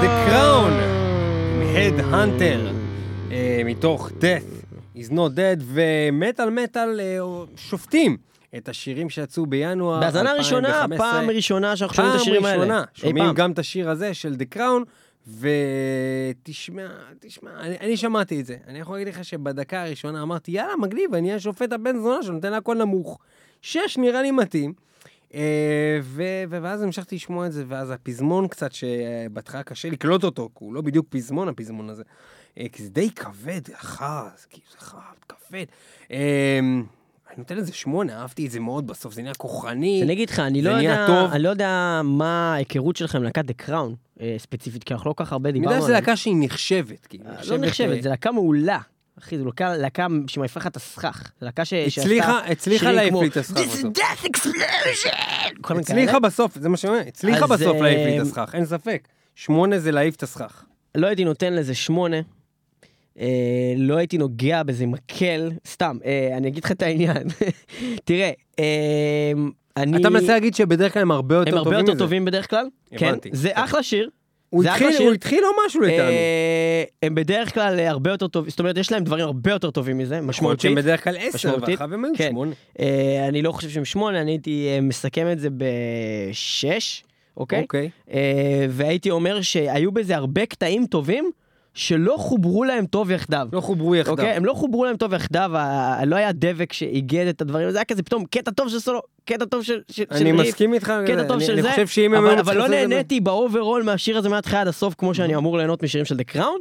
The Crown, Head Hunter, אה, מתוך Death is not dead, ומטאל מטאל אה, שופטים. את השירים שיצאו בינואר בהאזנה ראשונה, פעם ראשונה שאנחנו שומעים את השירים האלה. פעם ראשונה, שומעים גם את השיר הזה של The Crown, ותשמע, תשמע, אני, אני שמעתי את זה. אני יכול להגיד לך שבדקה הראשונה אמרתי, יאללה, מגניב, אני השופט הבן זונה שנותן הכל נמוך. שש נראה לי מתאים. אה, ו- ואז המשכתי לשמוע את זה, ואז הפזמון קצת, שבהתחלה קשה לקלוט אותו, כי הוא לא בדיוק פזמון, הפזמון הזה. אה, כי זה די כבד, זה כאילו, זה חד, כבד. אה, אני נותן לזה שמונה, אהבתי את זה מאוד בסוף, זה נהיה כוחני. אני אגיד לך, אני לא יודע, טוב. אני לא יודע מה ההיכרות שלכם עם להקת דה קראון, ספציפית, כי אנחנו לא כל כך הרבה אני דיברנו יודע עליה. שזו להקה שהיא נחשבת, כאילו. לא נחשבת, זו להקה מעולה. אחי, זו להקה, שמעיפה לך את הסכך. להקה ש... הצליחה, שעשתה הצליחה שירים להעיף לי את הסכך This is death explosion! הצליחה בסוף, זה מה שאני אומר, הצליחה בסוף אה, להעיף לי את הסכך, אין ספק. שמונה זה להעיף את הסכך. לא הייתי נותן לזה שמונה. אה, לא הייתי נוגע בזה מקל, סתם, אה, אני אגיד לך את העניין. תראה, אה, אני... אתה מנסה להגיד שבדרך כלל הם הרבה יותר הם טובים הרבה מזה. יותר טובים בדרך כלל. כן, הבנתי. זה טוב. אחלה שיר. הוא התחיל-. הוא התחיל לו משהו לטעמי. אה, הם בדרך כלל הרבה יותר טובים, זאת אומרת, יש להם דברים הרבה יותר טובים מזה, משמעותית. שהם בדרך כלל עשר, משמעותית. ואחריו הם היו כן. שמונה. אה, אני לא חושב שהם שמונה, אני הייתי אה, מסכם את זה בשש, אוקיי? אוקיי. והייתי אומר שהיו בזה הרבה קטעים טובים שלא חוברו להם טוב יחדיו. לא חוברו יחדיו. אוקיי? הם לא חוברו להם טוב יחדיו, ה- לא היה דבק שאיגד את הדברים, זה היה כזה פתאום קטע טוב של סולו, קטע טוב של של- של אני ריף, מסכים איתך, קטע טוב אני- של אני זה, חושב שאם הם אבל- אבל לא את זה- נהניתי ב overall מהשיר הזה מההתחלה עד הסוף, כמו שאני אמור ליהנות משירים של The Crown,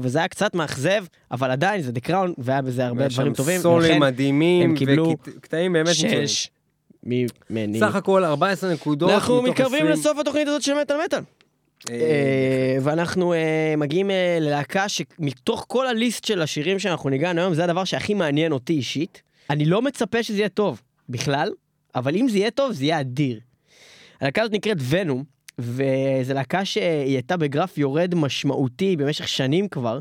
וזה היה קצת מאכזב, אבל עדיין זה דה קראון, והיה בזה הרבה דברים טובים, סולים מדהימים, וקטעים באמת מצוינים. שש ממני. סך הכל 14 נקודות. אנחנו מתקרבים 20. לסוף התוכנית הזאת של מטאל מטאל. אה, אה, ואנחנו אה, מגיעים ללהקה שמתוך כל הליסט של השירים שאנחנו ניגענו היום, זה הדבר שהכי מעניין אותי אישית. אני לא מצפה שזה יהיה טוב בכלל, אבל אם זה יהיה טוב, זה יהיה אדיר. הלהקה הזאת נקראת ונום, וזו להקה שהיא הייתה בגרף יורד משמעותי במשך שנים כבר,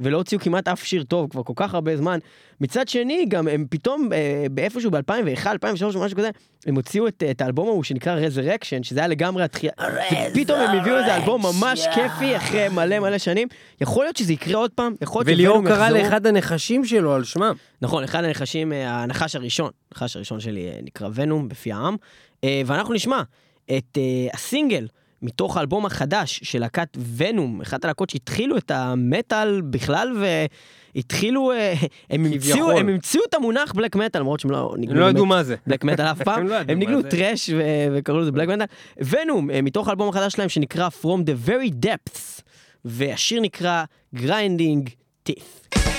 ולא הוציאו כמעט אף שיר טוב כבר כל כך הרבה זמן. מצד שני, גם הם פתאום, אה, באיפשהו ב-2001, 2003, משהו כזה, הם הוציאו את, את האלבום ההוא שנקרא רזרקשן, שזה היה לגמרי התחילה. ופתאום הם הביאו איזה אלבום ממש כיפי אחרי מלא מלא שנים. יכול להיות שזה יקרה עוד פעם, יכול להיות וליאור שוונום קרא יחזרו. לאחד הנחשים שלו על שמם. נכון, אחד הנחשים, אה, הנחש הראשון, הנחש הראשון שלי אה, נקרא ונום בפי העם. אה, ואנחנו נשמע את אה, הסינגל מתוך האלבום החדש של להקת ונום, אחת הלהקות שהתחילו את המטאל בכלל והתחילו, אה, הם המציאו. הם המציאו את המונח בלק מטאל, למרות שהם לא הם ניגנו לא ידעו מה זה. בלק מטאל אף פעם, הם לא הם ניגנו זה. טראש וקראו לזה בלק מטאל. ונום, אה, מתוך האלבום החדש שלהם שנקרא From the Very Depths, והשיר נקרא Grinding Teeth.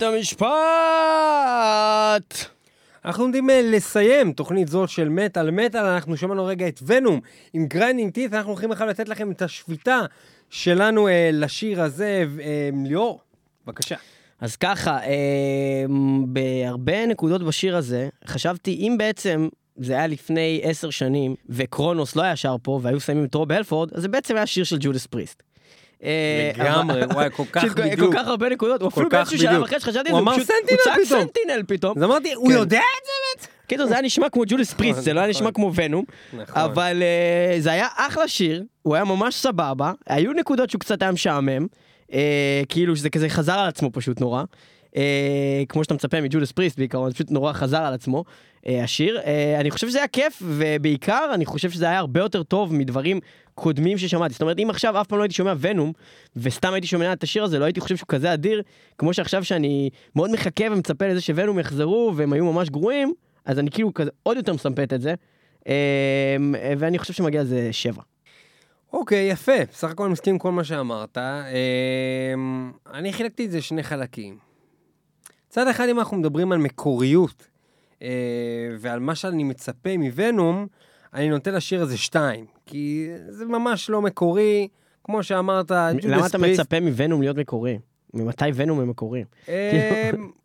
בית המשפט! אנחנו עומדים אה, לסיים תוכנית זאת של מטאל מטאל, אנחנו שמענו רגע את Venom עם Grinding Teeth, אנחנו הולכים עכשיו לתת לכם את השביתה שלנו אה, לשיר הזה. אה, ליאור, בבקשה. אז ככה, אה, בהרבה נקודות בשיר הזה, חשבתי אם בעצם זה היה לפני עשר שנים, ו Cronos לא היה שר פה, והיו שמים את Rob Halford, אז זה בעצם היה שיר של Judas Priest. אה, לגמרי, וואי, כל כך בדיוק. כל כך הרבה נקודות, הוא אפילו באיזשהו שלב. אחרי שחשבתי, הוא אמר סנטינל צעק פתאום. סנטינל פתאום. אז אמרתי, הוא כן. יודע את זה? קיצור, זה היה נשמע כמו ג'ודס פריסט, זה לא היה נשמע כמו ונום, נכון. אבל אה, זה היה אחלה שיר, הוא היה ממש סבבה, היו נקודות שהוא קצת היה משעמם, אה, כאילו שזה כזה חזר על עצמו פשוט נורא, אה, כמו שאתה מצפה מג'ודס פריסט בעיקרון, פשוט נורא חזר על עצמו, השיר. אה, אני חושב שזה היה כיף, ובעיקר אני חושב שזה היה הרבה יותר טוב מדברים קודמים ששמעתי. זאת אומרת, אם עכשיו אף פעם לא הייתי שומע ונום, וסתם הייתי שומע את השיר הזה, לא הייתי חושב שהוא כזה אדיר, כמו שעכשיו שאני מאוד מחכה ומצפה לזה שוונום יחזרו, והם היו ממש גרועים, אז אני כאילו כזה עוד יותר מסמפת את זה, אה, ואני חושב שמגיע לזה שבע. אוקיי, יפה. בסך הכל אני מסכים עם כל מה שאמרת. אמ, אני חילקתי את זה לשני חלקים. צד אחד, אם אנחנו מדברים על מקוריות אה, ועל מה שאני מצפה מוונום, אני נותן לשיר הזה שתיים. כי זה ממש לא מקורי, כמו שאמרת, למה אתה. מצפה מוונום להיות מקורי? ממתי ונום הם מקורי? אמ,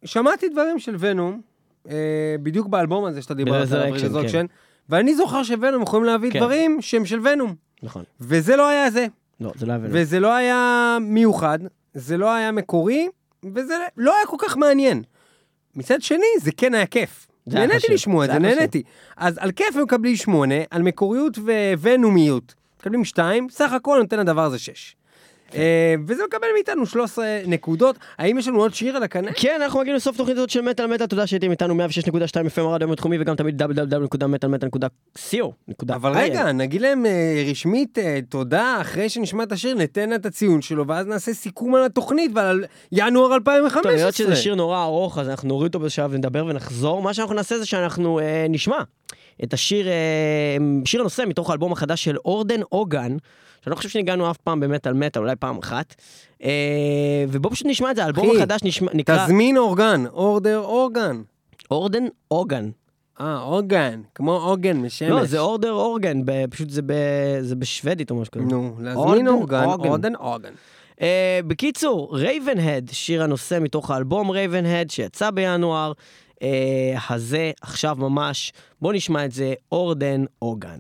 שמעתי דברים של ונום, אה, בדיוק באלבום הזה שאתה דיברת עליו, ב-Resurrection, Resurrection, ואני זוכר שוונום יכולים להביא כן. דברים שהם של ונום, נכון. וזה לא היה זה. לא, זה לא היה ונום. וזה לא היה מיוחד, זה לא היה מקורי, וזה לא היה כל כך מעניין. מצד שני, זה כן היה כיף. נהניתי לשמוע את זה. נהניתי. אז על כיף הם מקבלים שמונה, על מקוריות וונומיות מקבלים שתיים, סך הכל נותן לדבר הזה שש. אה, וזה מקבל מאיתנו 13 נקודות. האם יש לנו עוד שיר על הקנה? כן, אנחנו מגיעים לסוף תוכנית הזאת של מטאל מטאל, תודה שהייתם איתנו 106.2 FM הרדיו המתחומי וגם תמיד www.מטאלמטאל.co. אבל רגע, נגיד להם אה, רשמית אה, תודה, אחרי שנשמע את השיר, ניתן את הציון שלו, ואז נעשה סיכום על התוכנית ועל ינואר 2015. טוב, היות שזה שיר נורא ארוך, אז אנחנו נוריד אותו בשלב ונדבר ונחזור. מה שאנחנו נעשה זה שאנחנו אה, נשמע את השיר, אה, שיר הנושא מתוך האלבום החדש של אורדן אוגן, שאני לא חושב שניגענו אף פעם באמת על מטאל, אולי פעם אחת. אה, ובואו פשוט נשמע את זה, האלבום החדש נשמע, נקרא תזמין אורגן, אורדר אורגן. אורדן אוגן. אה, אורגן, כמו עוגן משמש. לא, זה אורדר אורגן, פשוט זה, ב, זה בשוודית או משהו כזה. נו, להזמין אורגן, אורגן. אורדן אורגן. Uh, בקיצור, Ravenhead, שיר הנושא מתוך האלבום Ravenhead שיצא בינואר, uh, הזה עכשיו ממש. בואו נשמע את זה, Orden Ogan.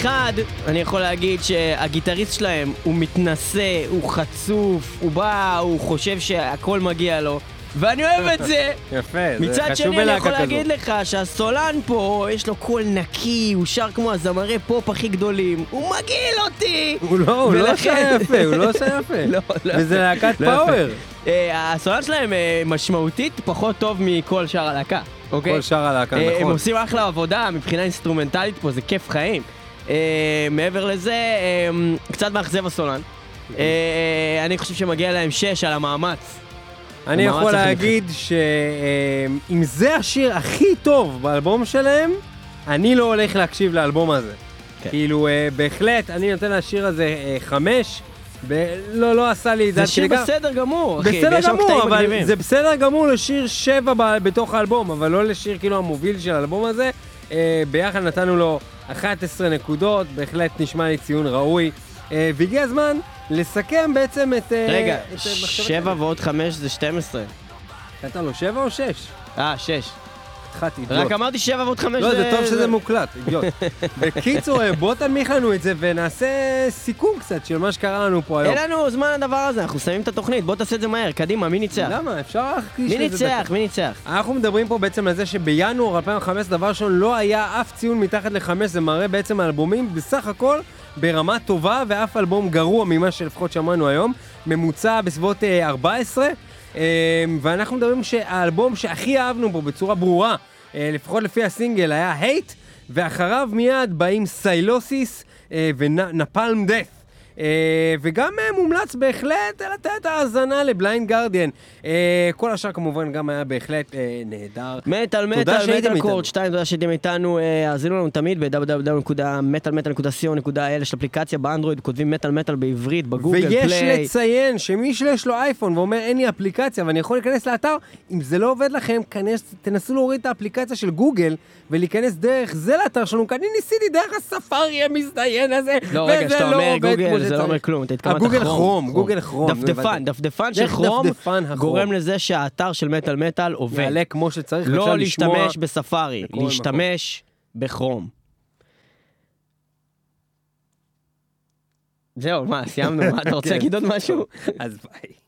מחד, אני יכול להגיד שהגיטריסט שלהם הוא מתנשא, הוא חצוף, הוא בא, הוא חושב שהכל מגיע לו, ואני אוהב את זה. יפה, זה מצד חשוב שני, אני בלהקה יכול כזאת. להגיד לך שהסולן פה, יש לו קול נקי, הוא שר כמו הזמרי פופ הכי גדולים, הוא מגעיל אותי! הוא לא, הוא לא ולכן- עושה יפה, הוא לא עושה יפה. לא, לא וזה יפה. להקת לא. power. אה, הסולן שלהם אה, משמעותית פחות טוב מכל שאר הלהקה, אוקיי? כל שאר הלהקה, אה, הם נכון. עושים אחלה עבודה מבחינה אינסטרומנטלית פה, זה כיף חיים. אה, מעבר לזה, אה, קצת מאכזב הסולן. אה, אני חושב שמגיע להם שש על המאמץ. אני יכול להגיד שאם זה השיר הכי טוב באלבום שלהם, אני לא הולך להקשיב לאלבום הזה. כן. כאילו, אה, בהחלט, אני נותן לשיר הזה אה, חמש, ב- לא, לא עשה לי את זה זה שיר. בסדר גמור, אחי, בסדר גמור, אבל מגניבים. זה בסדר גמור לשיר שבע ב- בתוך האלבום, אבל לא לשיר כאילו המוביל של האלבום הזה. אה, ביחד נתנו לו 11 נקודות, בהחלט נשמע לי ציון ראוי. אה, והגיע הזמן לסכם בעצם את... אה, רגע, 7 ועוד 5 זה 12. נתן לו 7 או 6? אה, 6. חתיכת אידיוט. רק אמרתי 705 לא, זה טוב שזה מוקלט, אידיוט. בקיצור, אה, בוא תנמיך לנו את זה ונעשה סיכום קצת של מה שקרה לנו פה היום. אין לנו זמן לדבר הזה, אנחנו שמים את התוכנית, בוא תעשה את זה מהר, קדימה, מי ניצח? למה? אפשר להכחיש מי ניצח? מי ניצח? אנחנו מדברים פה בעצם על זה שבינואר 2015, דבר ראשון, לא היה אף ציון מתחת לחמש, זה מראה בעצם אלבומים בסך הכל ברמה טובה ואף אלבום גרוע ממה שלפחות שמענו היום. ממוצע בסביבות אה, 14, ואנחנו מדברים שהאלבום שהכי אהבנו בו בצורה ברורה, אה, לפחות לפי הסינגל, היה הייט, ואחריו מיד באים Sylosis ו Napalm Death. אה, וגם אה, מומלץ בהחלט לתת האזנה ל Blind Guardian. אה, כל השאר כמובן גם היה בהחלט נהדר. מטאל מטאל מטאל. קורד 2, תודה שהייתם איתנו, האזינו לנו תמיד ב-www.מטאלמטאל.co.il יש אפליקציה באנדרואיד, כותבים מטאל מטאל בעברית, בגוגל ויש Play. לציין שמי שיש לו אייפון ואומר אין לי אפליקציה ואני יכול להיכנס לאתר, אם זה לא עובד לכם, כנס, תנסו להוריד את האפליקציה של גוגל ולהיכנס דרך זה לאתר שלנו, כי אני ניסיתי דרך הספארי המזדיין הזה, לא, רגע, לא אומר עובד גוגל, זה לא. אומר כלום, אתה התכוונת הגוגל כרום. כרום, גוגל כרום. דפדפן. דפדפן של כרום. גורם לזה שהאתר של מטאל מטאל עובד. יעלה כמו שצריך, לא. להשתמש בספארי. להשתמש בכרום. זהו, מה, סיימנו? מה, אתה רוצה כן. להגיד עוד משהו? אז ביי.